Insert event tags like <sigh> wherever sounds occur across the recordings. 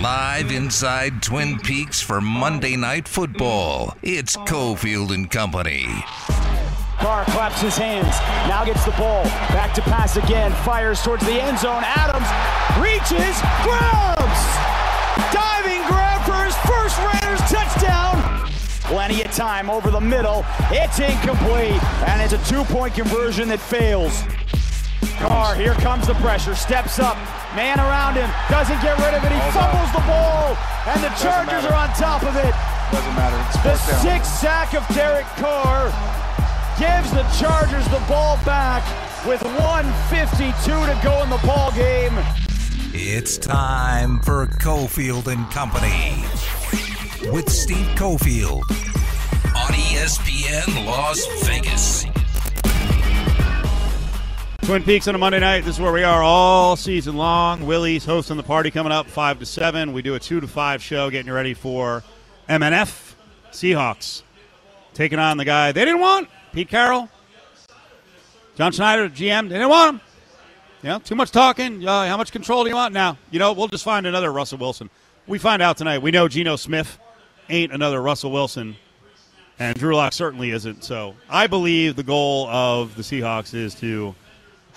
Live inside Twin Peaks for Monday Night Football. It's Cofield and Company. Carr claps his hands, now gets the ball, back to pass again, fires towards the end zone. Adams reaches, grabs! Diving grab for his first Raiders touchdown! Plenty of time over the middle. It's incomplete, and it's a two point conversion that fails. Carr, here comes the pressure, steps up, man around him, doesn't get rid of it, he fumbles the ball, and the Chargers are on top of it. Doesn't matter. It's The fourth down. sixth sack of Derek Carr gives the Chargers the ball back with 152 to go in the ball game. It's time for Cofield and Company with Steve Cofield on ESPN Las Vegas. Twin Peaks on a Monday night. This is where we are all season long. Willie's hosting the party coming up five to seven. We do a two to five show, getting ready for MNF Seahawks taking on the guy they didn't want, Pete Carroll, John Schneider, GM. They didn't want him. Know, too much talking. Uh, how much control do you want now? You know, we'll just find another Russell Wilson. We find out tonight. We know Geno Smith ain't another Russell Wilson, and Drew Lock certainly isn't. So I believe the goal of the Seahawks is to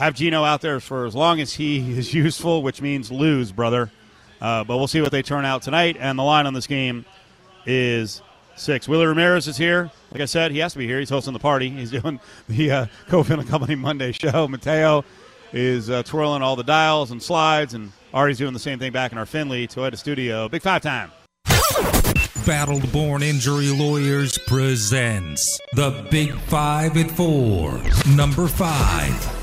have Geno out there for as long as he is <laughs> useful, which means lose, brother. Uh, but we'll see what they turn out tonight. And the line on this game is six. Willie Ramirez is here. Like I said, he has to be here. He's hosting the party. He's <laughs> doing the uh, Cofield and Company Monday show. Mateo is uh, twirling all the dials and slides, and Ari's doing the same thing back in our Findlay Toyota studio. Big five time. Battle Born Injury Lawyers presents the Big Five at Four. Number five.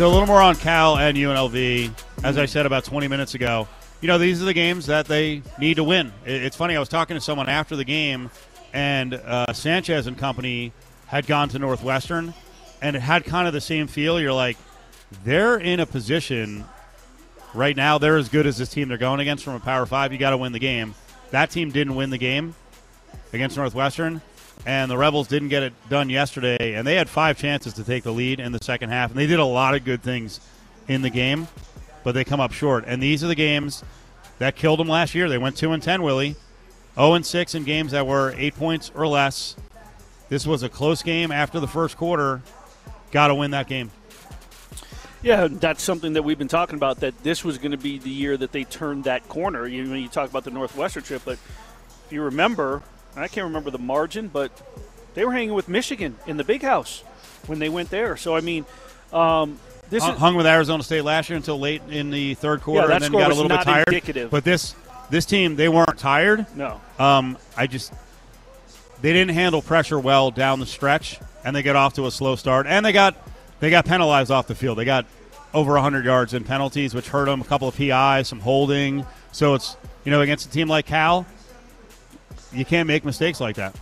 So a little more on Cal and UNLV. As I said about 20 minutes ago, you know these are the games that they need to win. It's funny. I was talking to someone after the game, and uh, Sanchez and company had gone to Northwestern, and it had kind of the same feel. You're like, they're in a position right now. They're as good as this team they're going against from a Power Five. You got to win the game. That team didn't win the game against Northwestern, and the Rebels didn't get it done yesterday. And they had five chances to take the lead in the second half, and they did a lot of good things in the game, but they come up short. And these are the games that killed them last year. They went two and ten, Willie, zero and six in games that were eight points or less. This was a close game after the first quarter. Got to win that game. Yeah, that's something that we've been talking about. That this was going to be the year that they turned that corner. You know, you talk about the Northwestern trip, but if you remember, I can't remember the margin, but they were hanging with Michigan in the Big House when they went there. So I mean, um, this hung, is hung with Arizona State last year until late in the third quarter, that and then got a little bit tired. indicative. But this this team, they weren't tired. no. Um, I just they didn't handle pressure well down the stretch, and they got off to a slow start, and they got they got penalized off the field. They got over 100 yards in penalties, which hurt them. A couple of PIs, some holding. So it's you know against a team like Cal, you can't make mistakes like that.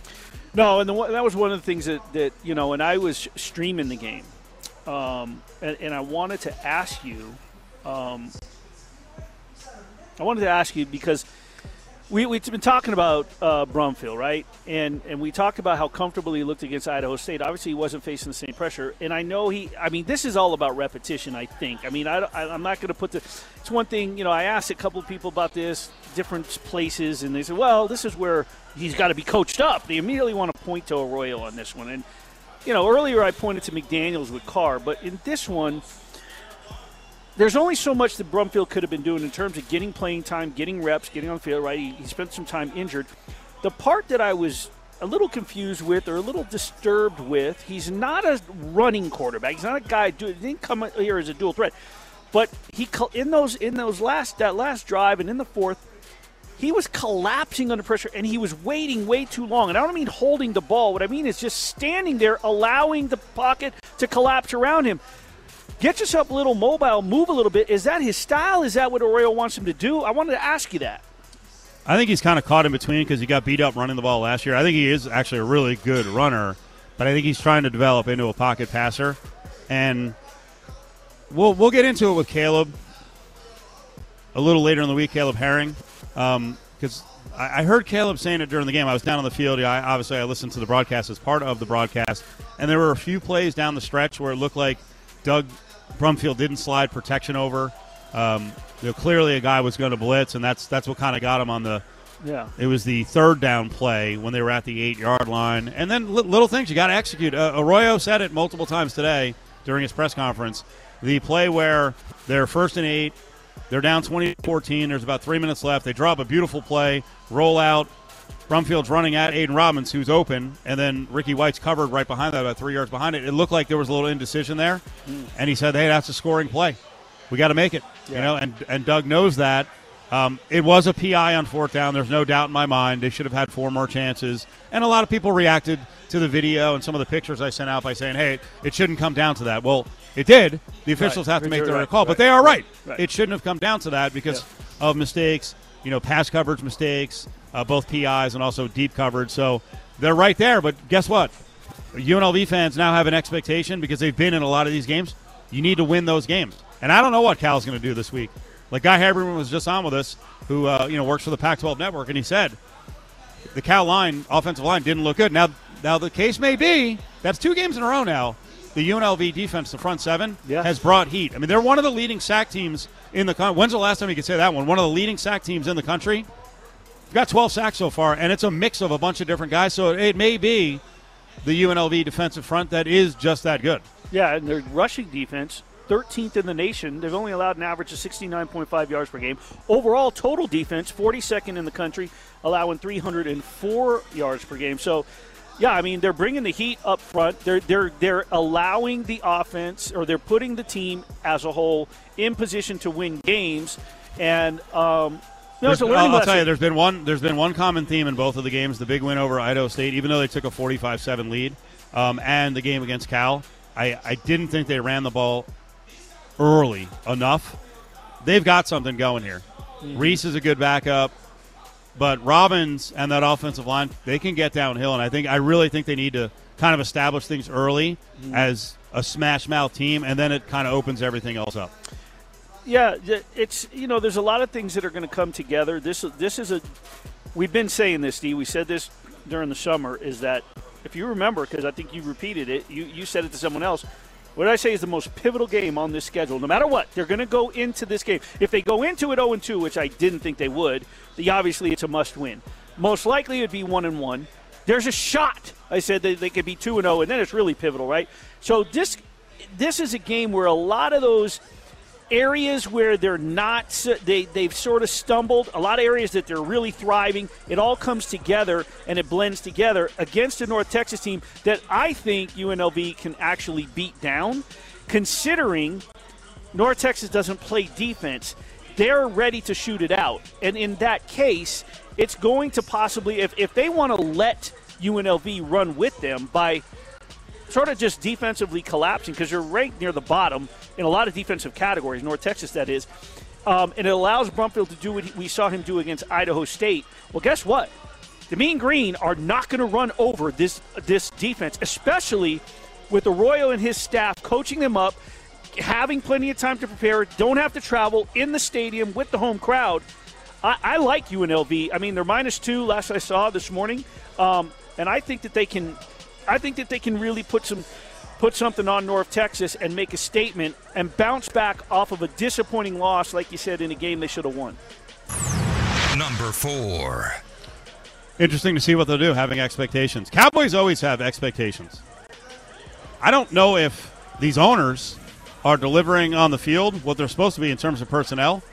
No, and the, that was one of the things that, that you know, and I was streaming the game, um, and, and I wanted to ask you, um, I wanted to ask you because we we've been talking about uh, Brumfield, right? And and we talked about how comfortable he looked against Idaho State. Obviously, he wasn't facing the same pressure, and I know he. I mean, this is all about repetition. I think. I mean, I, I I'm not going to put the. It's one thing, you know. I asked a couple of people about this, different places, and they said, "Well, this is where he's got to be coached up." They immediately want to point to Arroyo on this one, and you know, earlier I pointed to McDaniels with Carr, but in this one, there's only so much that Brumfield could have been doing in terms of getting playing time, getting reps, getting on the field. Right, he, he spent some time injured. The part that I was a little confused with or a little disturbed with, he's not a running quarterback. He's not a guy. He didn't come here as a dual threat, but he in those in those last that last drive and in the fourth. He was collapsing under pressure and he was waiting way too long. And I don't mean holding the ball. What I mean is just standing there, allowing the pocket to collapse around him. Get yourself a little mobile, move a little bit. Is that his style? Is that what Arroyo wants him to do? I wanted to ask you that. I think he's kind of caught in between because he got beat up running the ball last year. I think he is actually a really good runner, but I think he's trying to develop into a pocket passer. And we'll we'll get into it with Caleb a little later in the week. Caleb Herring, um, because I, I heard Caleb saying it during the game. I was down on the field. I, obviously, I listened to the broadcast as part of the broadcast, and there were a few plays down the stretch where it looked like Doug Brumfield didn't slide protection over Um, you know, clearly a guy was going to blitz, and that's that's what kind of got him on the. Yeah. It was the third down play when they were at the eight yard line, and then li- little things you got to execute. Uh, Arroyo said it multiple times today during his press conference. The play where they're first and eight, they're down 20-14. There's about three minutes left. They drop a beautiful play, roll out. Brumfield's running at Aidan Robbins, who's open, and then Ricky White's covered right behind that, about three yards behind it. It looked like there was a little indecision there, and he said, "Hey, that's a scoring play. We got to make it." You know, and and Doug knows that. Um, it was a PI on fourth down. There's no doubt in my mind. They should have had four more chances. And a lot of people reacted to the video and some of the pictures I sent out by saying, "Hey, it shouldn't come down to that." Well, it did. The officials Right. have to make their right. call, but they are right. Right. It shouldn't have come down to that because of mistakes. You know, pass coverage mistakes, uh, both PIs and also deep coverage. So they're right there. But guess what? UNLV fans now have an expectation because they've been in a lot of these games. You need to win those games, and I don't know what Cal's going to do this week. Like Guy Haberman was just on with us, who uh, you know works for the Pac-12 Network, and he said the Cal line, offensive line, didn't look good. Now, now the case may be that's two games in a row now. The UNLV defense, the front seven, Yeah. has brought heat. I mean, they're one of the leading sack teams in the country. When's the last time you could say that one? One of the leading sack teams in the country. We've got 12 sacks so far, and it's a mix of a bunch of different guys. So it may be the UNLV defensive front that is just that good. Yeah, and their rushing defense, 13th in the nation. They've only allowed an average of 69.5 yards per game. Overall, total defense, 42nd in the country, allowing 304 yards per game. So, yeah, I mean they're bringing the heat up front. They're they're they're allowing the offense, or they're putting the team as a whole in position to win games. And um, no, it's a learning I'll, I'll tell you, there's been one. There's been one common theme in both of the games: the big win over Idaho State, even though they took a 45-7 lead, um, and the game against Cal. I, I didn't think they ran the ball early enough. They've got something going here. Mm-hmm. Reese is a good backup, but Robbins and that offensive line they can get downhill, and I think I really think they need to kind of establish things early Mm-hmm. as a smash mouth team, and then it kind of opens everything else up. Yeah, it's you know, there's a lot of things that are going to come together. This this is a we've been saying this, Steve. We said this during the summer is that if you remember, because I think you repeated it, you you said it to someone else. What did I say is the most pivotal game on this schedule. No matter what, they're going to go into this game. If they go into it 0 2, which I didn't think they would, the, obviously it's a must win. Most likely it'd be 1 and 1. There's a shot. I said that they could be 2 and 0, and then it's really pivotal, right? So this this is a game where a lot of those areas where they're not they they've sort of stumbled a lot of areas that they're really thriving it all comes together and it blends together against a north texas team that i think unlv can actually beat down. Considering north texas doesn't play defense they're ready to shoot it out. And in that case it's going to possibly if, if they want to let unlv run with them by sort of just defensively collapsing because you're ranked near the bottom in a lot of defensive categories, North Texas, that is. Um, and it allows Brumfield to do what we saw him do against Idaho State. Well, guess what? The Mean Green are not going to run over this this defense, especially with Arroyo and his staff coaching them up, having plenty of time to prepare, don't have to travel in the stadium with the home crowd. I, I like UNLV. I mean, they're minus two last I saw this morning, um, and I think that they can. I think that they can really put some put something on North Texas and make a statement and bounce back off of a disappointing loss, like you said, in a game they should have won. Number four. Interesting to see what they'll do, having expectations. Cowboys always have expectations. I don't know if these owners are delivering on the field what they're supposed to be in terms of personnel.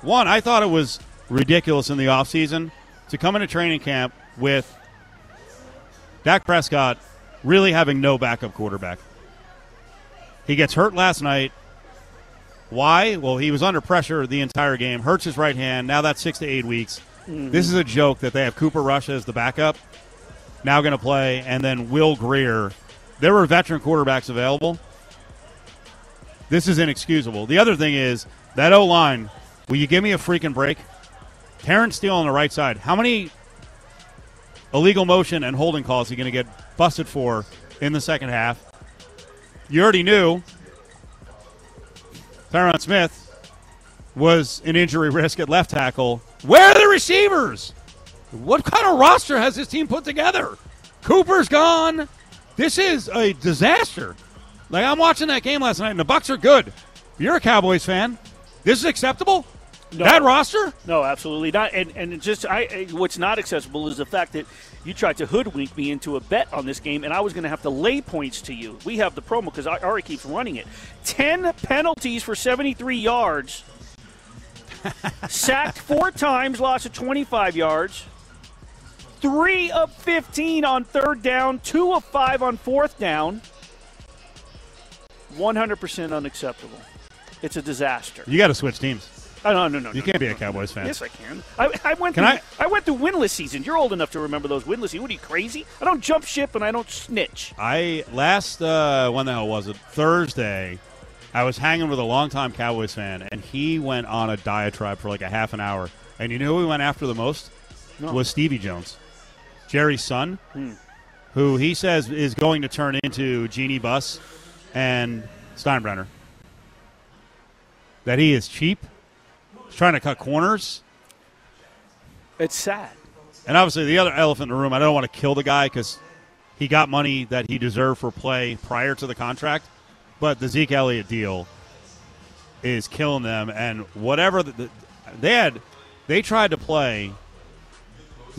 One, I thought it was ridiculous in the offseason to come into training camp with Dak Prescott really having no backup quarterback. He gets hurt last night. Why? Well, he was under pressure the entire game. Hurts his right hand. Now that's six to eight weeks. Mm-hmm. This is a joke that they have Cooper Rush as the backup, now going to play, and then Will Grier. There were veteran quarterbacks available. This is inexcusable. The other thing is that O line. Will you give me a freaking break? Terence Steele on the right side. How many illegal motion and holding calls you going to get busted for in the second half? You already knew Tyron Smith was an injury risk at left tackle. Where are the receivers? What kind of roster has this team put together? Cooper's gone. This is a disaster. Like I'm watching that game last night, and the Bucs are good. If you're a Cowboys fan, This is acceptable? No. That roster? No, absolutely not. And and just I what's not accessible is the fact that you tried to hoodwink me into a bet on this game, and I was going to have to lay points to you. We have the promo because Ari keeps running it. Ten penalties for 73 yards. <laughs> Sacked four times, lost of 25 yards. Three of 15 on third down, two of five on fourth down. 100% unacceptable. It's a disaster. You got to switch teams. Oh, no, no, no. You no, can't be no, a Cowboys fan. Yes, I can. I, I went. Can through, I- I? went through winless season. You're old enough to remember those winless seasons. What are you crazy? I don't jump ship and I don't snitch. I last uh, when the hell was it? Thursday. I was hanging with a longtime Cowboys fan, and he went on a diatribe for like a half an hour. And you know who he went after the most No. was Stevie Jones, Jerry's son, who he says is going to turn into Jeanie Buss and Steinbrenner. That he is cheap, trying to cut corners. It's sad. And obviously, the other elephant in the room, I don't want to kill the guy because he got money that he deserved for play prior to the contract. But the Zeke Elliott deal is killing them. And whatever the, the, they had, they tried to play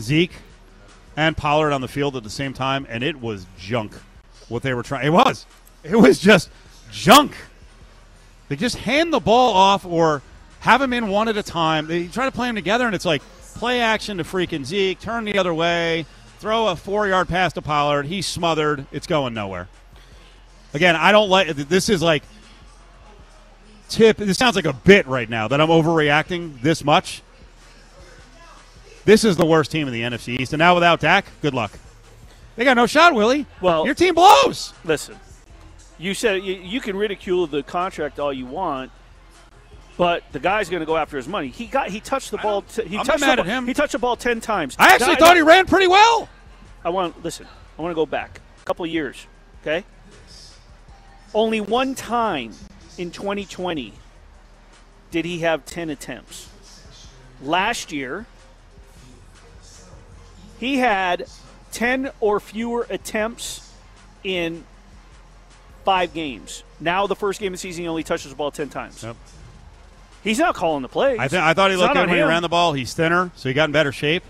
Zeke and Pollard on the field at the same time, and it was junk. What they were trying, it was, it was just junk. They just hand the ball off or have them in one at a time. They try to play them together, and it's like play action to freaking Zeke, turn the other way, throw a four yard pass to Pollard. He's smothered. It's going nowhere. Again, I don't like this. Is like tip. This sounds like a bit right now that I'm overreacting this much. This is the worst team in the NFC East, and now without Dak, good luck. They got no shot, Willie. Well- your team blows. Listen, you said you, you can ridicule the contract all you want, but the guy's going to go after his money. He got he touched the ball. T- he I'm touched mad the at him. He touched the ball ten times. I actually Now, thought he ran pretty well. I want listen. I want to go back a couple years. Okay. Only one time in 2020 did he have 10 attempts. Last year, he had 10 or fewer attempts in five games. Now, the first game of the season, he only touches the ball 10 times. Yep. He's not calling the plays. I, th- I thought he It's looked good when he ran the ball. He's thinner, so he got in better shape.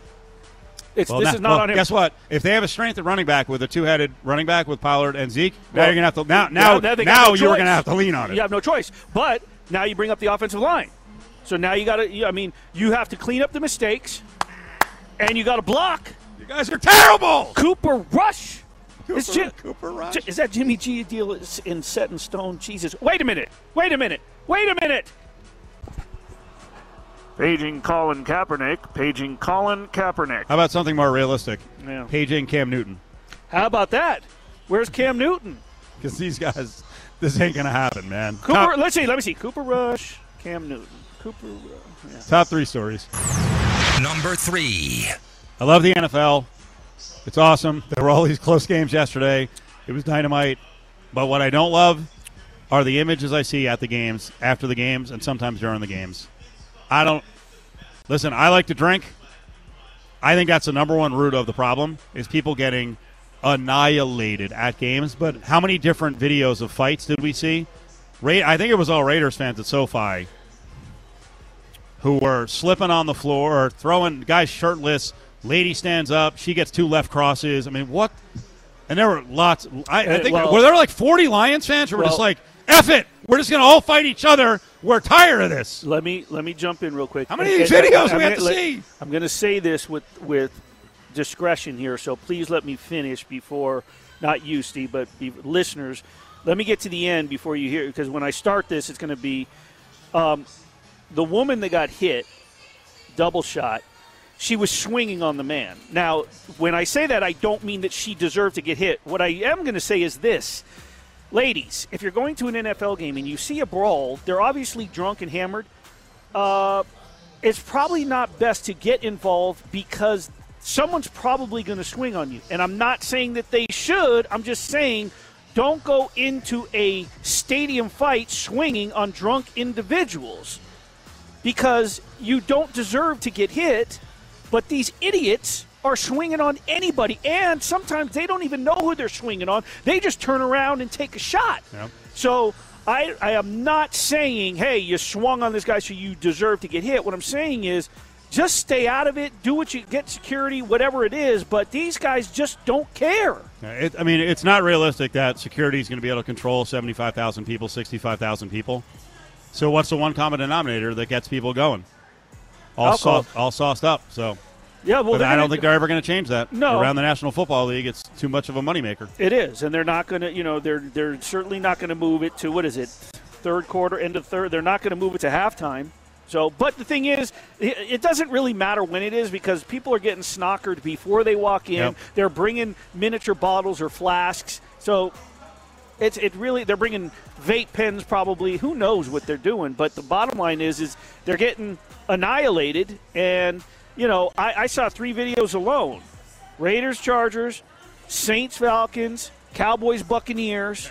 It's, Well, this now- is not well, on him. Guess what? If they have a strength at running back with a two-headed running back with Pollard and Zeke, now you're gonna have to now now now now no you're choice. gonna have to lean on it. You have no choice. But now you bring up the offensive line. So now you got to. I mean, you have to clean up the mistakes, and you got to block. You guys are terrible. Cooper Rush. Is, Cooper- Jim- Cooper Rush. is that Jimmy G deal is in set in stone? Jesus. Wait a minute. Wait a minute. Wait a minute. Paging Colin Kaepernick. Paging Colin Kaepernick. How about something more realistic? Yeah. Paging Cam Newton, How about that? Where's Cam Newton? because these guys, this ain't gonna happen, man. Cooper. Top, let's see. Let me see. Cooper Rush. Cam Newton. Cooper. Rush. Yeah. top three stories. Number three. I love the NFL. It's awesome. There were all these close games yesterday. It was dynamite. But what I don't love are the images I see at the games, after the games, and sometimes during the games. I don't listen. I like to drink. I think that's the number one root of the problem is people getting annihilated at games. But how many different videos of fights did we see? Ra- I think it was all Raiders fans at SoFi who were slipping on the floor or throwing guys shirtless. Lady stands up. She gets two left crosses. I mean, what? And there were lots. I, I Uh, think well- were there like forty Lions fans who were just like, "F it, we're just going to all fight each other. We're tired of this." Let me let me jump in real quick. How many of these And- and- videos do I'm we have gonna to see? I'm going to say this with with discretion here, so please let me finish before not you, Steve, but be, listeners. Let me get to the end before you hear because when I start this, it's going to be um, the woman that got hit, double shot. She was swinging on the man. Now, when I say that, I don't mean that she deserved to get hit. What I am going to say is this. Ladies, if you're going to an NFL game and you see a brawl, they're obviously drunk and hammered. Uh, it's probably not best to get involved because someone's probably going to swing on you. And I'm not saying that they should. I'm just saying don't go into a stadium fight swinging on drunk individuals because you don't deserve to get hit. But these idiots are swinging on anybody, and sometimes they don't even know who they're swinging on. They just turn around and take a shot. Yep. So I, I am not saying, hey, you swung on this guy so you deserve to get hit. What I'm saying is just stay out of it, do what you get security, whatever it is, but these guys just don't care. It, I mean, it's not realistic that security is going to be able to control 75,000 people, 65,000 people. So what's the one common denominator that gets people going? All, sauce, all sauced up. So Yeah, well, but I don't think they're ever going to change that. No. Around the National Football League, it's too much of a moneymaker. It is, and they're not going to. You know, they're they're certainly not going to move it to what is it, third quarter, end of third. They're not going to move it to halftime. So, but the thing is, it, it doesn't really matter when it is because people are getting snockered before they walk in. Yep. They're bringing miniature bottles or flasks. So, it's it really they're bringing vape pens probably. Who knows what they're doing? But the bottom line is, is they're getting annihilated. And you know, I, I saw three videos alone: Raiders, Chargers, Saints, Falcons, Cowboys, Buccaneers.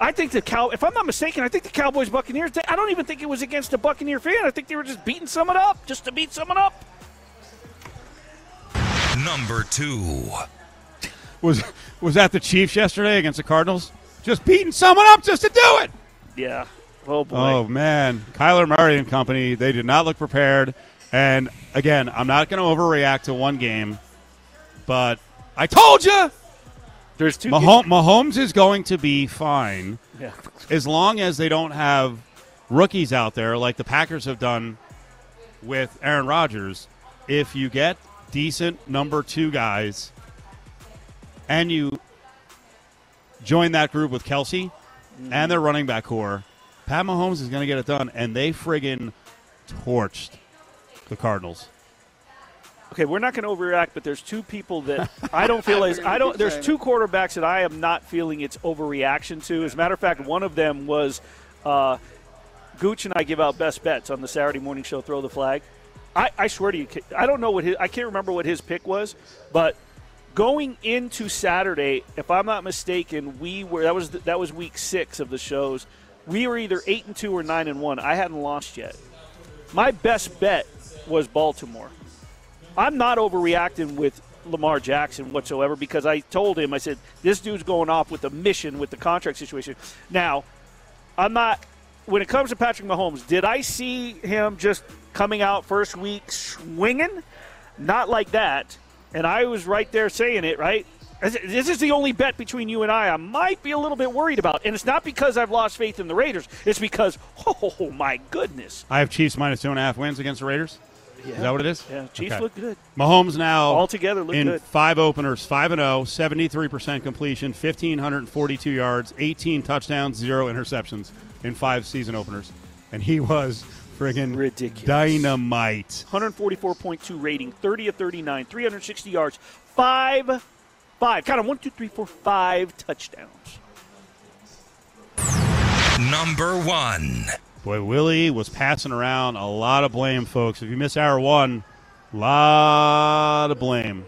I think the cow. If I'm not mistaken, I think the Cowboys, Buccaneers. they- I don't even think it was against a Buccaneer fan. I think they were just beating someone up, just to beat someone up. Number two. Was was that the Chiefs yesterday against the Cardinals? Just beating someone up just to do it. Yeah. Oh boy. Oh man, Kyler Murray and company, they did not look prepared. And again, I'm not going to overreact to one game, but I told you, There's two. Mahomes, Mahomes is going to be fine Yeah. as long as they don't have rookies out there like the Packers have done with Aaron Rodgers. If you get decent number two guys and you join that group with Kelce and mm-hmm. their running back core, Pat Mahomes is going to get it done. And they friggin' torched the Cardinals. Okay, we're not going to overreact, but there's two people that <laughs> I don't feel as I don't. There's two quarterbacks that I am not feeling it's overreaction to. As a matter of fact, one of them was uh, Gooch and I give out best bets on the Saturday morning show. Throw the flag. I, I swear to you, I don't know what his, I can't remember what his pick was, but going into Saturday, if I'm not mistaken, we were that was that was week six of the shows. We were either eight and two or nine and one. I hadn't lost yet. My best bet was Baltimore. I'm not overreacting with Lamar Jackson whatsoever because I told him I said this dude's going off with a mission with the contract situation. Now, I'm not. When it comes to Patrick Mahomes, did I see him just coming out first week swinging? Not like that. And I was right there saying it, right? This is the only bet between you and I I might be a little bit worried about. And it's not because I've lost faith in the Raiders. It's because, <laughs> oh, my goodness. I have Chiefs minus two and a half wins against the Raiders. Is that what it is? Yeah, Chiefs Okay. look good. Mahomes now Altogether look in good. five openers, five and oh, 73 percent completion, fifteen hundred and forty-two yards, eighteen touchdowns, zero interceptions in five season openers, and he was friggin' Ridiculous. dynamite. 144.2 rating, 30 of 39, 360 yards, five, five, kind of one, two, three, four, five touchdowns. Number one. Boy, Willie was passing around a lot of blame, folks. If you miss hour one, a lot of blame.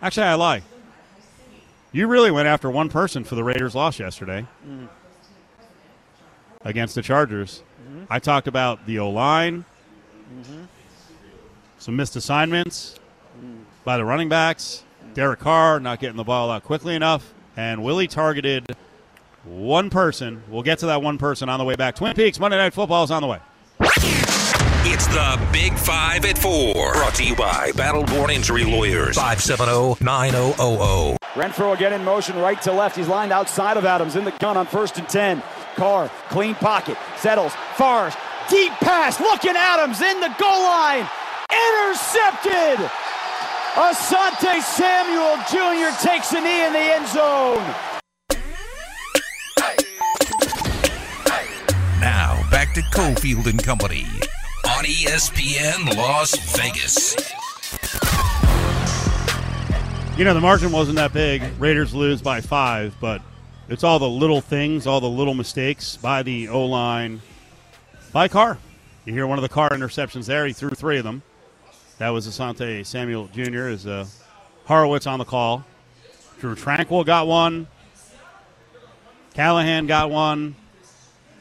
Actually, I lie. You really went after one person for the Raiders' loss yesterday against the Chargers. Mm-hmm. I talked about the O line, mm-hmm. some missed assignments mm. by the running backs, mm. Derek Carr not getting the ball out quickly enough, and Willie targeted one person. We'll get to that one person on the way back. Twin Peaks Monday Night Football is on the way. It's the Big Five at Four. Brought to you by Battleborn Injury Lawyers. oh, 570 9000. Renfrow again in motion, right to left. He's lined outside of Adams in the gun on first and 10. Carr, clean pocket, settles, fars, deep pass, looking Adams in the goal line. Intercepted! Asante Samuel Jr. takes a knee in the end zone. To Cofield and Company on ESPN Las Vegas. You know, the margin wasn't that big. Raiders lose by five, but it's all the little things, all the little mistakes by the O line, by Carr. You hear one of the Carr interceptions there. He threw three of them. That was Asante Samuel Jr. Is uh, Horowitz on the call. Drew Tranquill got one. Callahan got one.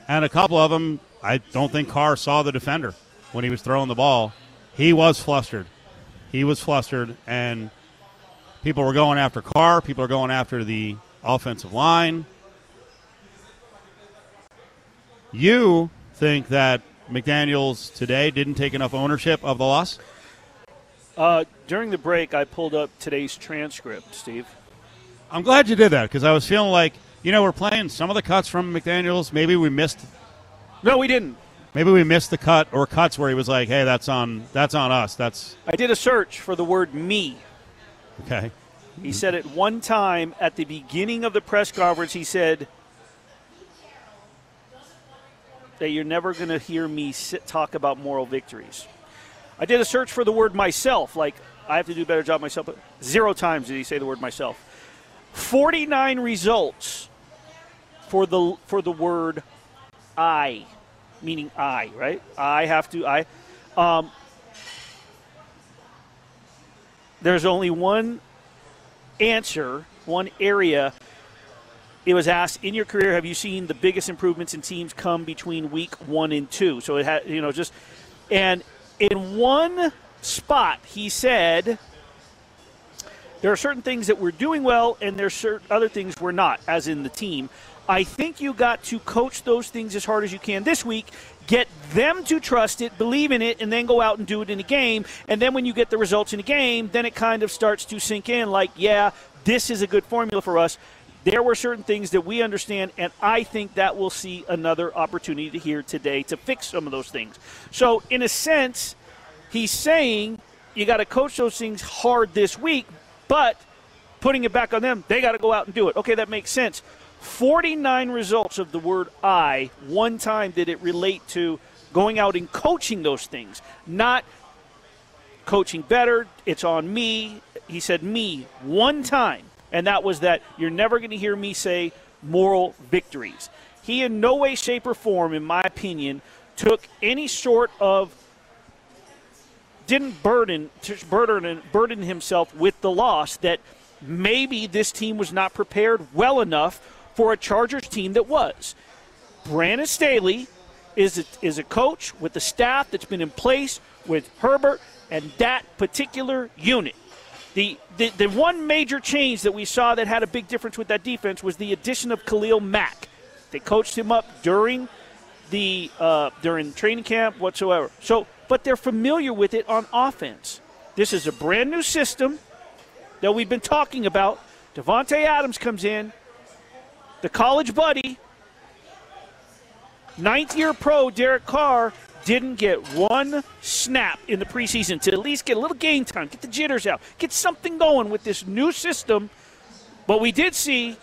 And a couple of them, I don't think Carr saw the defender when he was throwing the ball. He was flustered. He was flustered, and people were going after Carr. People are going after the offensive line. You think that McDaniels today didn't take enough ownership of the loss? Uh, during the break, I pulled up today's transcript, Steve. I'm glad you did that because I was feeling like, you know, we're playing some of the cuts from McDaniels. Maybe we missed. No, we didn't. Maybe we missed the cut or cuts where he was like, "Hey, that's on that's on us." That's I did a search for the word "me." okay. He said it one time at the beginning of the press conference. He said that you're never going to hear me sit, talk about moral victories. I did a search for the word myself, like I have to do a better job myself. But zero times did he say the word myself. 49 results for the for the word I, meaning I, right? I have to I. Um, there's only one answer, one area. It was asked in your career, have you seen the biggest improvements in teams come between week one and two? So it had, you know, just and in one spot he said there are certain things that we're doing well, and there's certain other things we're not, as in the team. I think you got to coach those things as hard as you can this week, get them to trust it, believe in it, and then go out and do it in a game. And then when you get the results in a game, then it kind of starts to sink in like, yeah, this is a good formula for us. There were certain things that we understand, and I think that we'll see another opportunity here today to fix some of those things. So, in a sense, he's saying you got to coach those things hard this week, but putting it back on them, they got to go out and do it. Okay, that makes sense. 49 results of the word I, one time did it relate to going out and coaching those things, not coaching better. It's on me. He said me one time, and that was that you're never going to hear me say moral victories. He, in no way, shape, or form, in my opinion, took any sort of didn't burden burden burden himself with the loss that maybe this team was not prepared well enough for a Chargers team that was. Brandon Staley is a, is a coach with the staff that's been in place with Herbert and that particular unit. The, the, the one major change that we saw that had a big difference with that defense was the addition of Khalil Mack. They coached him up during the uh, during training camp whatsoever. So, but they're familiar with it on offense. This is a brand new system that we've been talking about. Davante Adams comes in, the college buddy, ninth year pro Derek Carr didn't get one snap in the preseason to at least get a little game time, get the jitters out, get something going with this new system. But we did see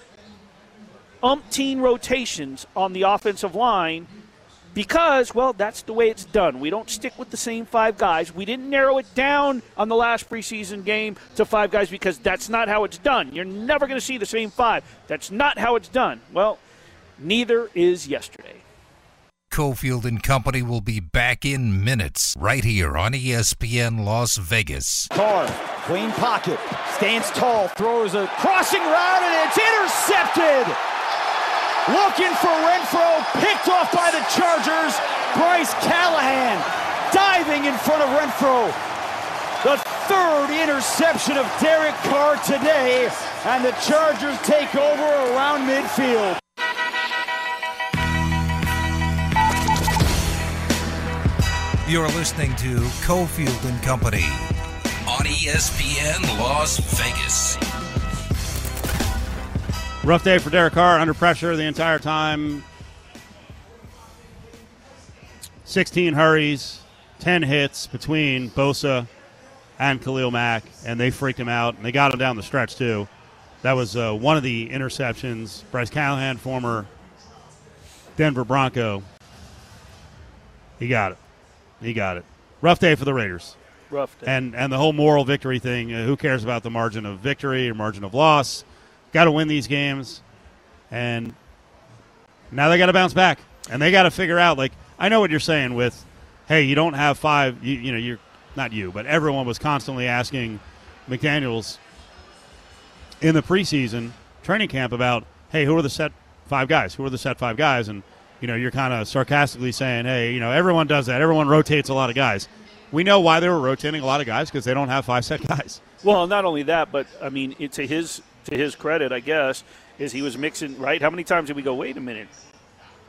umpteen rotations on the offensive line because, well, that's the way it's done. We don't stick with the same five guys. We didn't narrow it down on the last preseason game to five guys because that's not how it's done. You're never going to see the same five. That's not how it's done. Well, neither is yesterday. Cofield and Company will be back in minutes right here on ESPN Las Vegas. Carr, clean pocket, stands tall, throws a crossing route, and it's intercepted. Looking for Renfrow, picked off by the Chargers. Bryce Callahan diving in front of Renfrow. The third interception of Derek Carr today, and the Chargers take over around midfield. You're listening to Cofield and Company on ESPN Las Vegas. Rough day for Derek Carr, under pressure the entire time. 16 hurries, 10 hits between Bosa and Khalil Mack, and they freaked him out, and they got him down the stretch, too. That was uh, one of the interceptions. Bryce Callahan, former Denver Bronco, he got it. He got it. Rough day for the Raiders. Rough day. And and the whole moral victory thing. Uh, who cares about the margin of victory or margin of loss? Got to win these games, and now they got to bounce back, and they got to figure out. Like I know what you're saying with, hey, you don't have five. You, you know, you're not you, but everyone was constantly asking McDaniels in the preseason training camp about, hey, who are the set five guys? Who are the set five guys? And you know, you're kind of sarcastically saying, hey, you know, everyone does that. Everyone rotates a lot of guys. We know why they were rotating a lot of guys because they don't have five set guys. Well, not only that, but I mean, to his to his credit, I guess, is he was mixing right. How many times did we go? Wait a minute,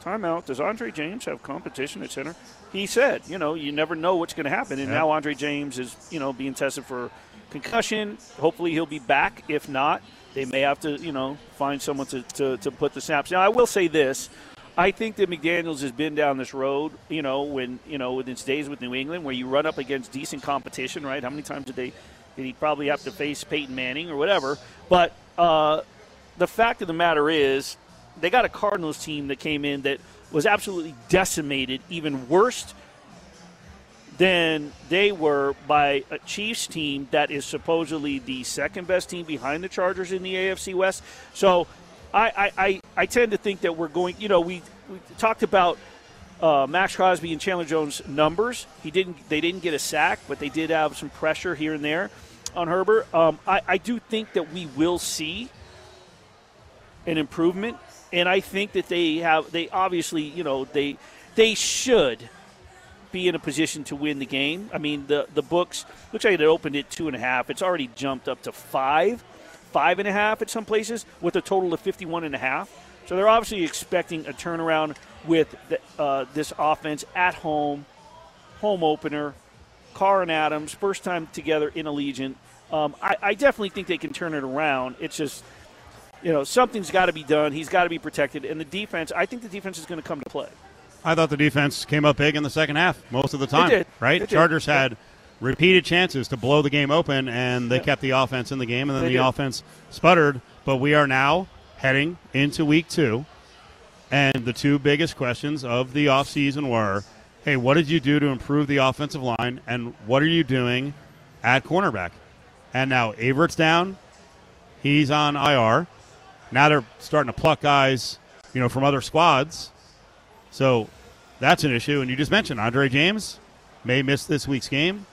timeout. Does Andre James have competition at center? He said, you know, you never know what's going to happen. And Yeah. now Andre James is, you know, being tested for concussion. Hopefully he'll be back. If not, they may have to, you know, find someone to, to, to put the snaps. Now, I will say this. I think that McDaniels has been down this road, you know, when, you know, within his days with New England, where you run up against decent competition, right? How many times did they, did he probably have to face Peyton Manning or whatever? But uh, the fact of the matter is, they got a Cardinals team that came in that was absolutely decimated, even worse than they were by a Chiefs team that is supposedly the second best team behind the Chargers in the AFC West. So I, I, I, I tend to think that we're going, you know, we, we talked about uh, Maxx Crosby and Chandler Jones numbers. He didn't, they didn't get a sack, but they did have some pressure here and there on Herbert. Um, I, I do think that we will see an improvement, and I think that they have, they obviously, you know, they, they should be in a position to win the game. I mean, the the books looks like it opened at two and a half. It's already jumped up to five, five and a half at some places, with a total of fifty-one and a half. So they're obviously expecting a turnaround with the, uh, this offense at home, home opener. Carr and Adams, first time together in Allegiant. Um, I, I definitely think they can turn it around. It's just, you know, something's got to be done. He's got to be protected, and the defense. I think the defense is going to come to play. I thought the defense came up big in the second half most of the time. did. Right? Did. Chargers Yeah. had repeated chances to blow the game open, and they Yeah. kept the offense in the game, and then They the did. offense sputtered. But we are now heading into week two, and the two biggest questions of the offseason were hey, what did you do to improve the offensive line, and what are you doing at cornerback? And now Averett's down, he's on IR. Now they're starting to pluck guys, you know, from other squads. So that's an issue. And you just mentioned Andre James may miss this week's game.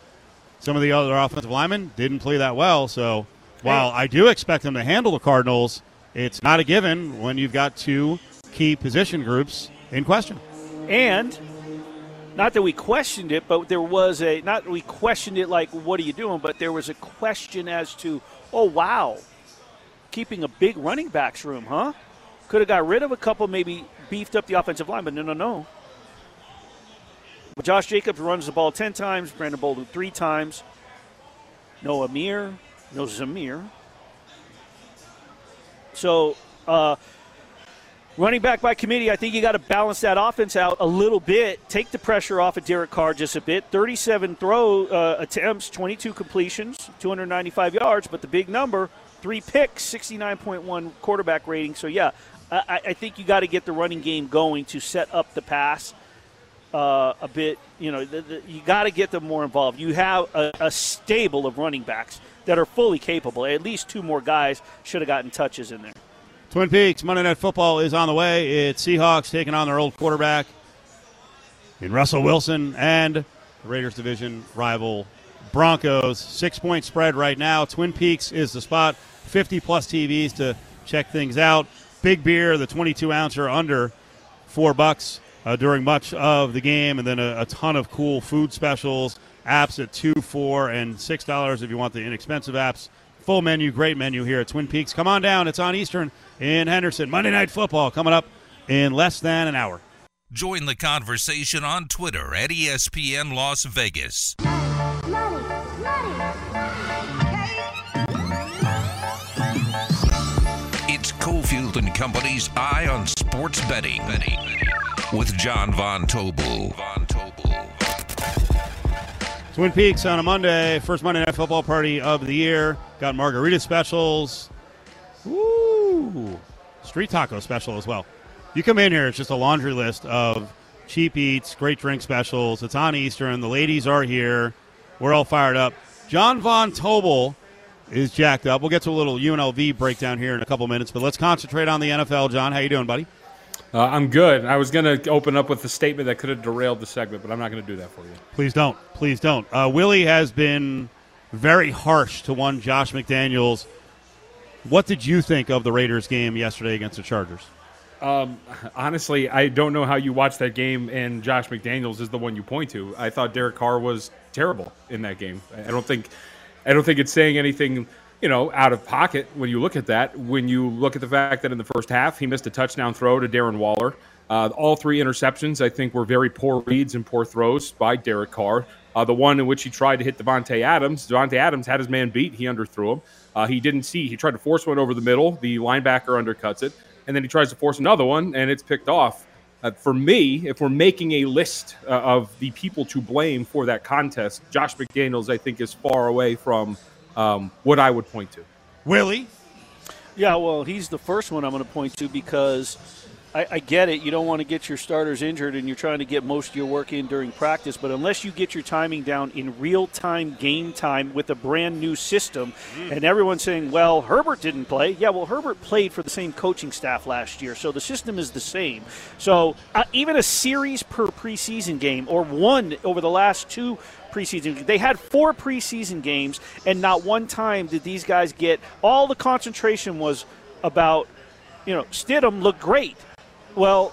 Some of the other offensive linemen didn't play that well. So while I do expect them to handle the Cardinals, it's not a given when you've got two key position groups in question. And not that we questioned it, but there was a not that we questioned it like what are you doing, but there was a question as to oh wow, keeping a big running backs room, huh? Could have got rid of a couple, maybe beefed up the offensive line, but no, no, no. But Josh Jacobs runs the ball ten times, Brandon Bolden three times. No Ameer, no Zamir. So uh, Running back by committee, I think you got to balance that offense out a little bit. Take the pressure off of Derek Carr just a bit. 37 throw uh, attempts, 22 completions, 295 yards, but the big number, three picks, 69.1 quarterback rating. So, yeah, I, I think you got to get the running game going to set up the pass uh, a bit. You know, the, the, you got to get them more involved. You have a, a stable of running backs that are fully capable. At least two more guys should have gotten touches in there. Twin Peaks Monday Night Football is on the way. It's Seahawks taking on their old quarterback in Russell Wilson and the Raiders division rival Broncos. Six point spread right now. Twin Peaks is the spot. 50 plus TVs to check things out. Big beer, the 22 ouncer under four bucks uh, during much of the game, and then a, a ton of cool food specials. Apps at two, four, and six dollars if you want the inexpensive apps. Full menu, great menu here at Twin Peaks. Come on down. It's on Eastern in Henderson. Monday Night Football coming up in less than an hour. Join the conversation on Twitter at ESPN Las Vegas. It's Cofield and Company's Eye on Sports Betting with John Von. Von Tobel. Twin Peaks on a Monday, first Monday Night Football party of the year. Got margarita specials. Woo! Street taco special as well. You come in here, it's just a laundry list of cheap eats, great drink specials. It's on Eastern. The ladies are here. We're all fired up. John Von Tobel is jacked up. We'll get to a little UNLV breakdown here in a couple minutes, but let's concentrate on the NFL. John, how you doing, buddy? Uh, I'm good. I was going to open up with a statement that could have derailed the segment, but I'm not going to do that for you. Please don't. Please don't. Uh, Willie has been very harsh to one Josh McDaniels. What did you think of the Raiders game yesterday against the Chargers? Um, honestly, I don't know how you watch that game and Josh McDaniels is the one you point to. I thought Derek Carr was terrible in that game. I don't think, I don't think it's saying anything, you know, out of pocket when you look at that. When you look at the fact that in the first half he missed a touchdown throw to Darren Waller, Uh, all three interceptions, I think, were very poor reads and poor throws by Derek Carr. Uh, the one in which he tried to hit Davante Adams, Davante Adams had his man beat. He underthrew him. Uh, he didn't see. He tried to force one over the middle. The linebacker undercuts it, and then he tries to force another one, and it's picked off. Uh, for me, if we're making a list uh, of the people to blame for that contest, Josh McDaniels, I think, is far away from um, what I would point to. Willie? Yeah, well, he's the first one I'm going to point to because I, I, get it. You don't want to get your starters injured, and you're trying to get most of your work in during practice. But unless you get your timing down in real time, game time, with a brand new system, mm. and everyone's saying, "Well, Herbert didn't play." Yeah, well, Herbert played for the same coaching staff last year, so the system is the same. So uh, even a series per preseason game, or one over the last two preseason. They had four preseason games, and not one time did these guys get all the concentration was about. You know, Stidham looked great well,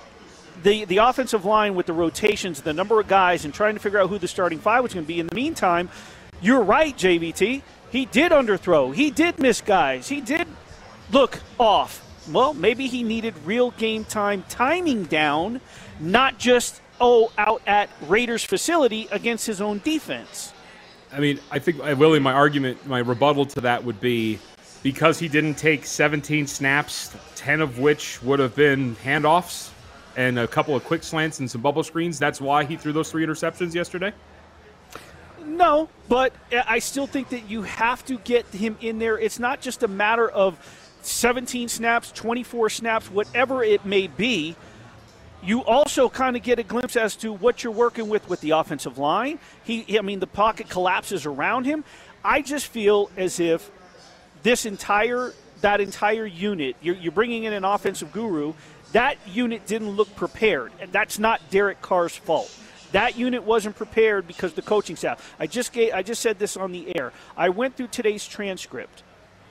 the the offensive line with the rotations, the number of guys, and trying to figure out who the starting five was going to be. In the meantime, you're right, JVT. He did underthrow. He did miss guys. He did look off. Well, maybe he needed real game time timing down, not just oh out at Raiders facility against his own defense. I mean, I think Willie, my argument, my rebuttal to that would be because he didn't take 17 snaps, 10 of which would have been handoffs and a couple of quick slants and some bubble screens. That's why he threw those three interceptions yesterday? No, but I still think that you have to get him in there. It's not just a matter of 17 snaps, 24 snaps, whatever it may be. You also kind of get a glimpse as to what you're working with with the offensive line. He, I mean, the pocket collapses around him. I just feel as if this entire that entire unit, you're, you're bringing in an offensive guru. That unit didn't look prepared, and that's not Derek Carr's fault. That unit wasn't prepared because the coaching staff. I just gave, I just said this on the air. I went through today's transcript.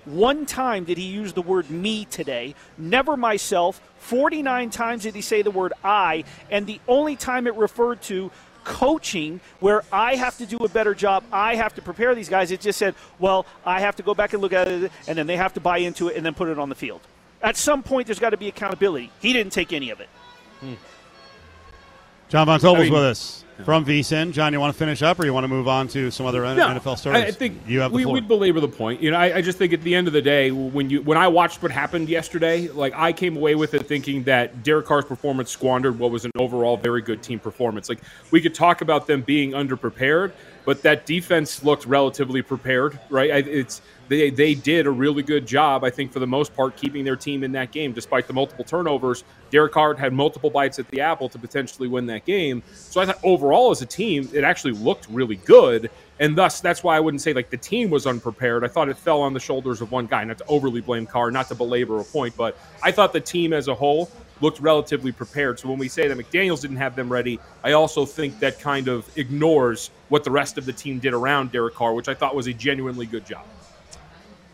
One time did he use the word me today, never myself. 49 times did he say the word I, and the only time it referred to coaching where I have to do a better job. I have to prepare these guys. It just said, well, I have to go back and look at it, and then they have to buy into it and then put it on the field. At some point, there's got to be accountability. He didn't take any of it. Hmm. John Von Tobel's I mean, with us from VSIN. John, you want to finish up, or you want to move on to some other no, NFL stories? I think you have we, would belabor the point. You know, I, I, just think at the end of the day, when you when I watched what happened yesterday, like I came away with it thinking that Derek Carr's performance squandered what was an overall very good team performance. Like we could talk about them being underprepared, but that defense looked relatively prepared, right? It's they they did a really good job, I think, for the most part, keeping their team in that game despite the multiple turnovers. Derek Carr had multiple bites at the apple to potentially win that game. So I thought overall as a team, it actually looked really good, and thus that's why I wouldn't say like the team was unprepared. I thought it fell on the shoulders of one guy, not to overly blame Carr, not to belabor a point, but I thought the team as a whole looked relatively prepared. So when we say that McDaniels didn't have them ready, I also think that kind of ignores what the rest of the team did around Derek Carr, which I thought was a genuinely good job.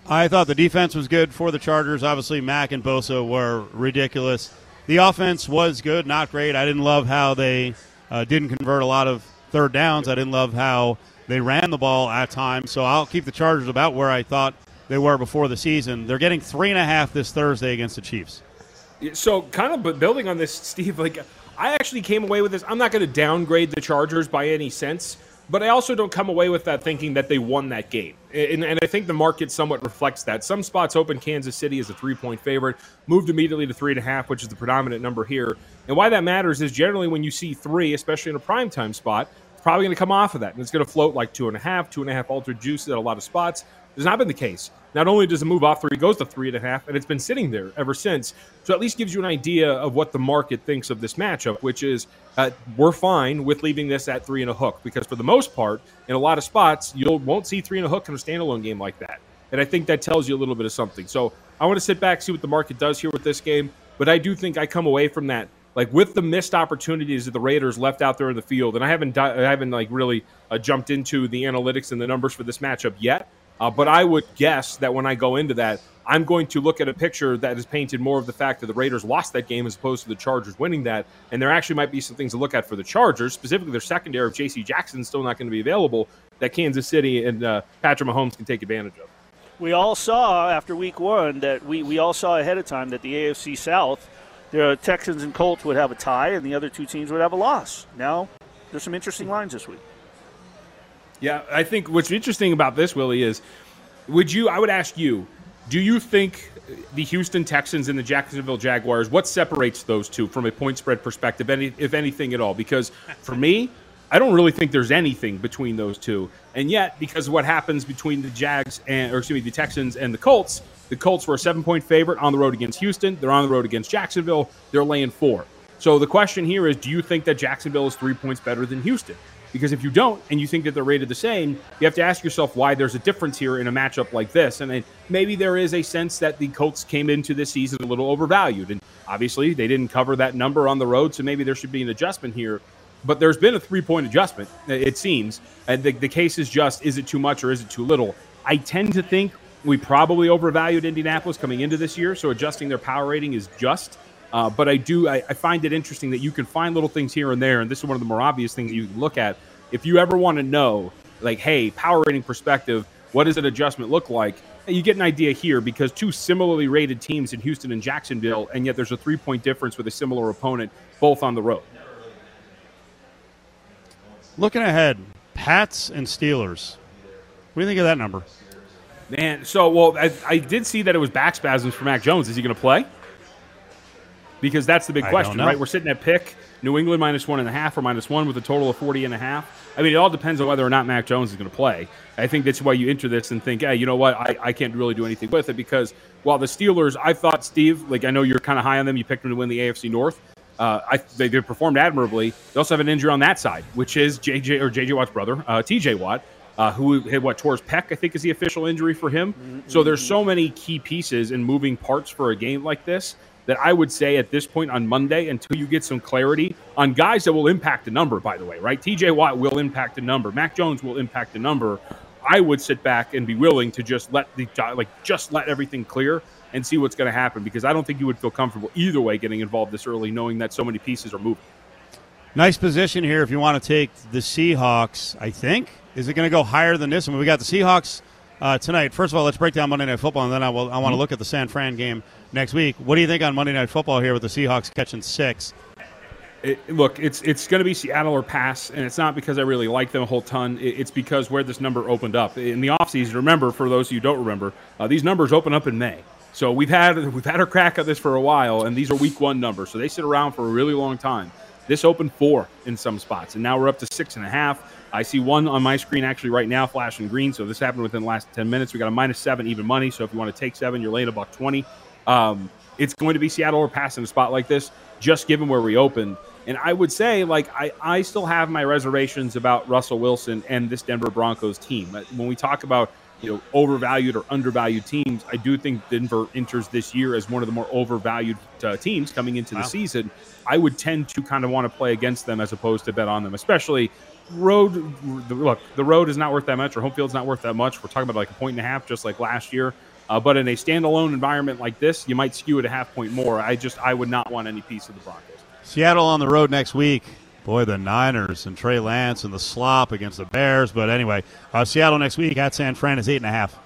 I thought the defense was good for the Chargers. Obviously, Mack and Bosa were ridiculous. The offense was good, not great. I didn't love how they uh, didn't convert a lot of third downs. I didn't love how they ran the ball at times. So I'll keep the Chargers about where I thought they were before the season. They're getting three and a half this Thursday against the Chiefs. So, kind of, but building on this, <laughs> Steve, like I actually came away with this. I'm not going to downgrade the Chargers by any sense, but I also don't come away with that thinking that they won that game. And, and, I think the market somewhat reflects that. Some spots open Kansas City as a three point favorite, moved immediately to three and a half, which is the predominant number here. And why that matters is generally when you see three, especially in a primetime spot, it's probably going to come off of that. And it's going to float like two and a half, two and a half altered juices at a lot of spots. Has not been the case. Not only does it move off three, goes to three and a half, and it's been sitting there ever since. So at least gives you an idea of what the market thinks of this matchup, which is uh, we're fine with leaving this at three and a hook because for the most part, in a lot of spots, you won't see three and a hook in a standalone game like that. And I think that tells you a little bit of something. So I want to sit back, see what the market does here with this game. But I do think I come away from that like with the missed opportunities that the Raiders left out there in the field, and I haven't I haven't like really uh, jumped into the analytics and the numbers for this matchup yet. Uh, but I would guess that when I go into that, I'm going to look at a picture that is painted more of the fact that the Raiders lost that game as opposed to the Chargers winning that. And there actually might be some things to look at for the Chargers, specifically their secondary of J.C. Jackson still not going to be available, that Kansas City and uh, Patrick Mahomes can take advantage of. We all saw after week one that we, we all saw ahead of time that the AFC South the Texans and Colts would have a tie, and the other two teams would have a loss. Now, there's some interesting lines this week. Yeah, I think what's interesting about this, Willie, is would you? I would ask you, do you think the Houston Texans and the Jacksonville Jaguars? What separates those two from a point spread perspective, any, if anything at all? Because for me, I don't really think there's anything between those two. And yet, because of what happens between the Jags and, or excuse me, the Texans and the Colts, the Colts were a seven point favorite on the road against Houston. They're on the road against Jacksonville. They're laying four. So the question here is do you think that Jacksonville is three points better than Houston? Because if you don't and you think that they're rated the same, you have to ask yourself why there's a difference here in a matchup like this. And maybe there is a sense that the Colts came into this season a little overvalued. And obviously, they didn't cover that number on the road. So maybe there should be an adjustment here. But there's been a three point adjustment, it seems. And the, the case is just is it too much or is it too little? I tend to think we probably overvalued Indianapolis coming into this year. So adjusting their power rating is just. Uh, but I do, I, I, find it interesting that you can find little things here and there, and this is one of the more obvious things you can look at. If you ever want to know, like, hey, power rating perspective, what does an adjustment look like? You get an idea here because two similarly rated teams in Houston and Jacksonville, and yet there's a three point difference with a similar opponent, both on the road. Looking ahead, Pats and Steelers. What do you think of that number? Man, so well, I, I did see that it was back spasms for Mac Jones. Is he going to play? Because that's the big question, right? We're sitting at pick New England minus one and a half or minus one with a total of 40 and a half. I mean, it all depends on whether or not Mac Jones is going to play. I think that's why you enter this and think, hey, you know what? I, I can't really do anything with it because while the Steelers, I thought, Steve, like I know you're kind of high on them. You picked them to win the AFC North. Uh, I, they, they performed admirably. They also have an injury on that side, which is JJ or JJ Watt's brother, uh, TJ Watt. Uh, who had what tore his pec, I think is the official injury for him. Mm-hmm. So there's so many key pieces and moving parts for a game like this that I would say at this point on Monday, until you get some clarity on guys that will impact the number, by the way, right? TJ Watt will impact the number, Mac Jones will impact the number. I would sit back and be willing to just let the like just let everything clear and see what's going to happen because I don't think you would feel comfortable either way getting involved this early, knowing that so many pieces are moving. Nice position here if you want to take the Seahawks. I think is it going to go higher than this? I mean, we got the Seahawks uh, tonight. First of all, let's break down Monday Night Football, and then I will. I want to mm-hmm. look at the San Fran game next week. What do you think on Monday Night Football here with the Seahawks catching six? It, look, it's it's going to be Seattle or pass, and it's not because I really like them a whole ton. It, it's because where this number opened up in the offseason. Remember, for those of you who don't remember, uh, these numbers open up in May. So we've had we've had our crack at this for a while, and these are Week One numbers, so they sit around for a really long time. This opened four in some spots, and now we're up to six and a half. I see one on my screen actually right now, flashing green. So this happened within the last ten minutes. We got a minus seven even money. So if you want to take seven, you're laying a buck twenty. Um, it's going to be Seattle or pass in a spot like this, just given where we opened. And I would say, like, I, I still have my reservations about Russell Wilson and this Denver Broncos team. When we talk about, you know, overvalued or undervalued teams, I do think Denver enters this year as one of the more overvalued uh, teams coming into wow. the season. I would tend to kind of want to play against them as opposed to bet on them, especially road. Look, the road is not worth that much, or home field's not worth that much. We're talking about like a point and a half, just like last year. Uh, but in a standalone environment like this, you might skew it a half point more. I just I would not want any piece of the Broncos. Seattle on the road next week. Boy, the Niners and Trey Lance and the slop against the Bears. But anyway, uh, Seattle next week at San Fran is eight and a half.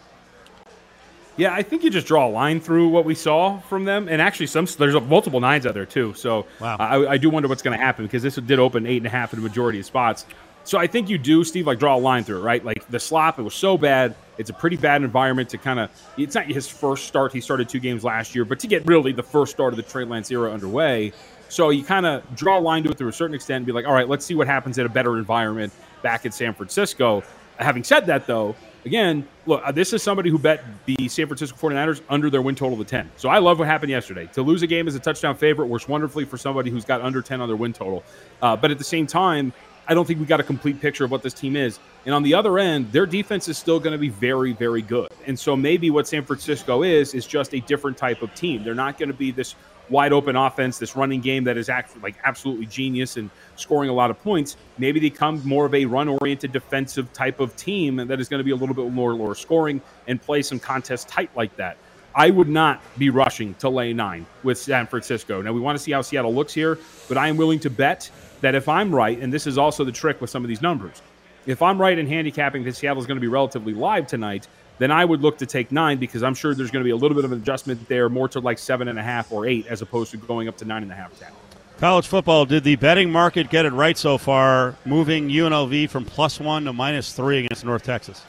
Yeah, I think you just draw a line through what we saw from them, and actually, some there's multiple nines out there too. So wow. I, I, do wonder what's going to happen because this did open eight and a half in the majority of spots. So I think you do, Steve, like draw a line through it, right? Like the slop, it was so bad. It's a pretty bad environment to kind of. It's not his first start. He started two games last year, but to get really the first start of the Trey Lance era underway. So you kind of draw a line to it to a certain extent and be like, all right, let's see what happens in a better environment back in San Francisco. Having said that, though, again, look, uh, this is somebody who bet the San Francisco 49ers under their win total of 10. So I love what happened yesterday. To lose a game as a touchdown favorite works wonderfully for somebody who's got under 10 on their win total. Uh, but at the same time, I don't think we got a complete picture of what this team is. And on the other end, their defense is still going to be very, very good. And so maybe what San Francisco is is just a different type of team. They're not going to be this wide open offense, this running game that is actually like absolutely genius and scoring a lot of points. Maybe they become more of a run oriented defensive type of team that is going to be a little bit more lower scoring and play some contests tight like that. I would not be rushing to lay nine with San Francisco. Now we want to see how Seattle looks here, but I am willing to bet that if I'm right, and this is also the trick with some of these numbers, if I'm right in handicapping that Seattle's going to be relatively live tonight, then I would look to take nine because I'm sure there's going to be a little bit of an adjustment there, more to like seven and a half or eight, as opposed to going up to nine and a half, ten. College football, did the betting market get it right so far, moving UNLV from plus one to minus three against North Texas?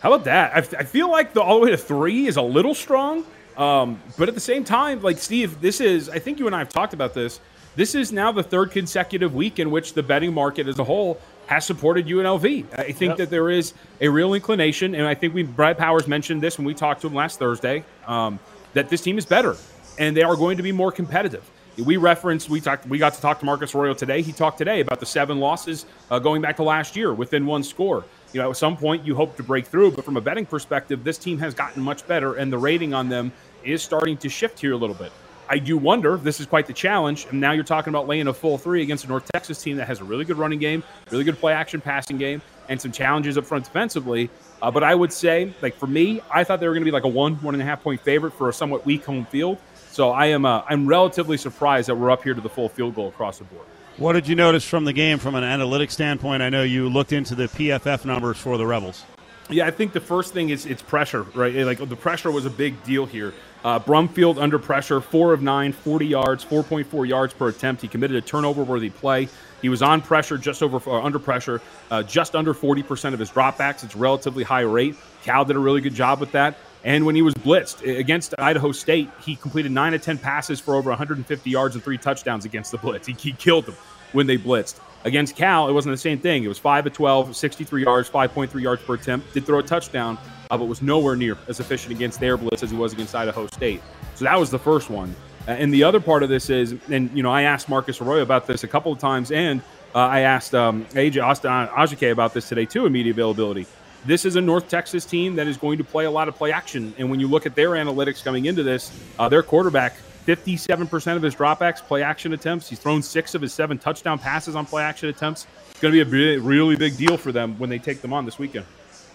How about that? I, I feel like the all the way to three is a little strong, um, but at the same time, like Steve, this is. I think you and I have talked about this. This is now the third consecutive week in which the betting market as a whole has supported UNLV. I think yep. that there is a real inclination, and I think we Brad Powers mentioned this when we talked to him last Thursday, um, that this team is better and they are going to be more competitive. We referenced we talked we got to talk to Marcus Arroyo today. He talked today about the seven losses uh, going back to last year within one score. You know, at some point you hope to break through, but from a betting perspective, this team has gotten much better, and the rating on them is starting to shift here a little bit. I do wonder. This is quite the challenge. And now you're talking about laying a full three against a North Texas team that has a really good running game, really good play action passing game, and some challenges up front defensively. Uh, but I would say, like for me, I thought they were going to be like a one, one and a half point favorite for a somewhat weak home field. So I am, uh, I'm relatively surprised that we're up here to the full field goal across the board. What did you notice from the game from an analytic standpoint? I know you looked into the PFF numbers for the Rebels. Yeah, I think the first thing is it's pressure, right? Like the pressure was a big deal here. Uh, Brumfield under pressure, four of nine, 40 yards, 4.4 yards per attempt. He committed a turnover worthy play. He was on pressure, just over uh, under pressure, uh, just under 40% of his dropbacks. It's relatively high rate. Cal did a really good job with that. And when he was blitzed against Idaho State, he completed nine of 10 passes for over 150 yards and three touchdowns against the blitz. He, he killed them when they blitzed. Against Cal, it wasn't the same thing. It was 5 of 12, 63 yards, 5.3 yards per attempt. Did throw a touchdown, but was nowhere near as efficient against their blitz as he was against Idaho State. So that was the first one. Uh, and the other part of this is, and you know, I asked Marcus Arroyo about this a couple of times, and uh, I asked um, AJ Austin Ajiake about this today too in media availability. This is a North Texas team that is going to play a lot of play action, and when you look at their analytics coming into this, uh, their quarterback 57% of his dropbacks play action attempts. He's thrown six of his seven touchdown passes on play action attempts. It's going to be a really big deal for them when they take them on this weekend.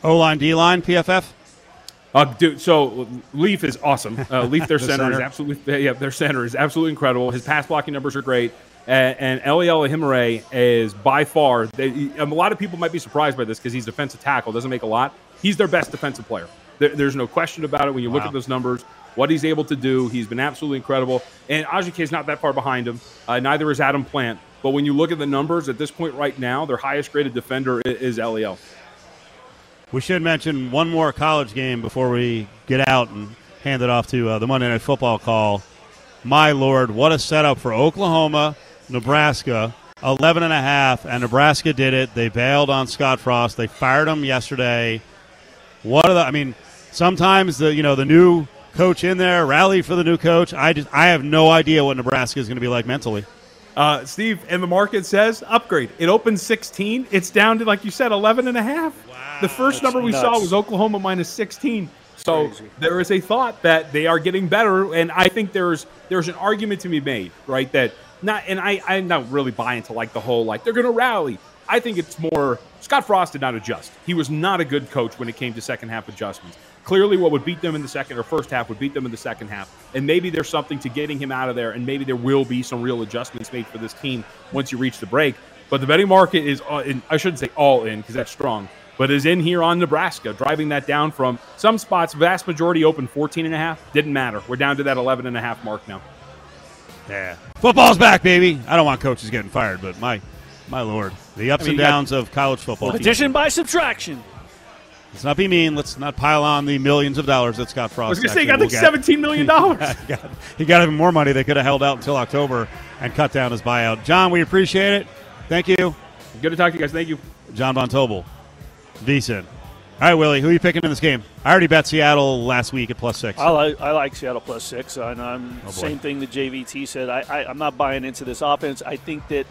O line, D line, PFF. Uh, dude, so Leif is awesome. Uh, Leif, their <laughs> the center, center, is absolutely yeah, their center is absolutely incredible. His pass blocking numbers are great, and, and Eliel Ehimare is by far. They, a lot of people might be surprised by this because he's defensive tackle, doesn't make a lot. He's their best defensive player. There, there's no question about it when you wow. look at those numbers what he's able to do. He's been absolutely incredible. And Ajiake is not that far behind him. Uh, neither is Adam Plant. But when you look at the numbers at this point right now, their highest graded defender is, is Eliel. We should mention one more college game before we get out and hand it off to uh, the Monday Night Football call. My lord, what a setup for Oklahoma, Nebraska. 11 and a half, and Nebraska did it. They bailed on Scott Frost. They fired him yesterday. What are the? I mean, sometimes the you know the new coach in there, rally for the new coach. I just I have no idea what Nebraska is going to be like mentally. Uh, Steve, and the market says upgrade. It opened 16. It's down to, like you said, 11 and a half. Wow, the first number we nuts. saw was Oklahoma minus 16. So Crazy. there is a thought that they are getting better, and I think there's there's an argument to be made, right? That not, and I I'm not really buying to like the whole like they're going to rally. I think it's more Scott Frost did not adjust. He was not a good coach when it came to second half adjustments clearly what would beat them in the second or first half would beat them in the second half. And maybe there's something to getting him out of there, and maybe there will be some real adjustments made for this team once you reach the break. But the betting market is, uh, in, I shouldn't say all in because that's strong, but is in here on Nebraska, driving that down from some spots, vast majority open 14 and a half. Didn't matter. We're down to that 11 and a half mark now. Yeah. Football's back, baby. I don't want coaches getting fired, but my my lord. The ups I mean, and downs got, of college football. Addition by subtraction. Let's not be mean. Let's not pile on the millions of dollars that Scott Frost. I was going to say, he got like $17 million. <laughs> he, got, he got even more money. They could have held out until October and cut down his buyout. John, we appreciate it. Thank you. Good to talk to you guys. Thank you. John Von Tobel. VSIN. All right, Willie, who are you picking in this game? I already bet Seattle last week at plus six. I like I like Seattle plus six, and I'm oh same thing that JVT said. I, I am not buying into this offense. I think that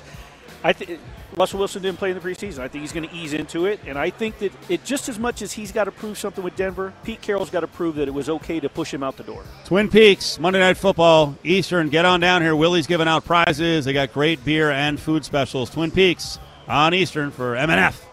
I think Russell Wilson didn't play in the preseason. I think he's going to ease into it, and I think that it just as much as he's got to prove something with Denver, Pete Carroll's got to prove that it was okay to push him out the door. Twin Peaks Monday Night Football Eastern. Get on down here. Willie's giving out prizes. They got great beer and food specials. Twin Peaks on Eastern for MNF.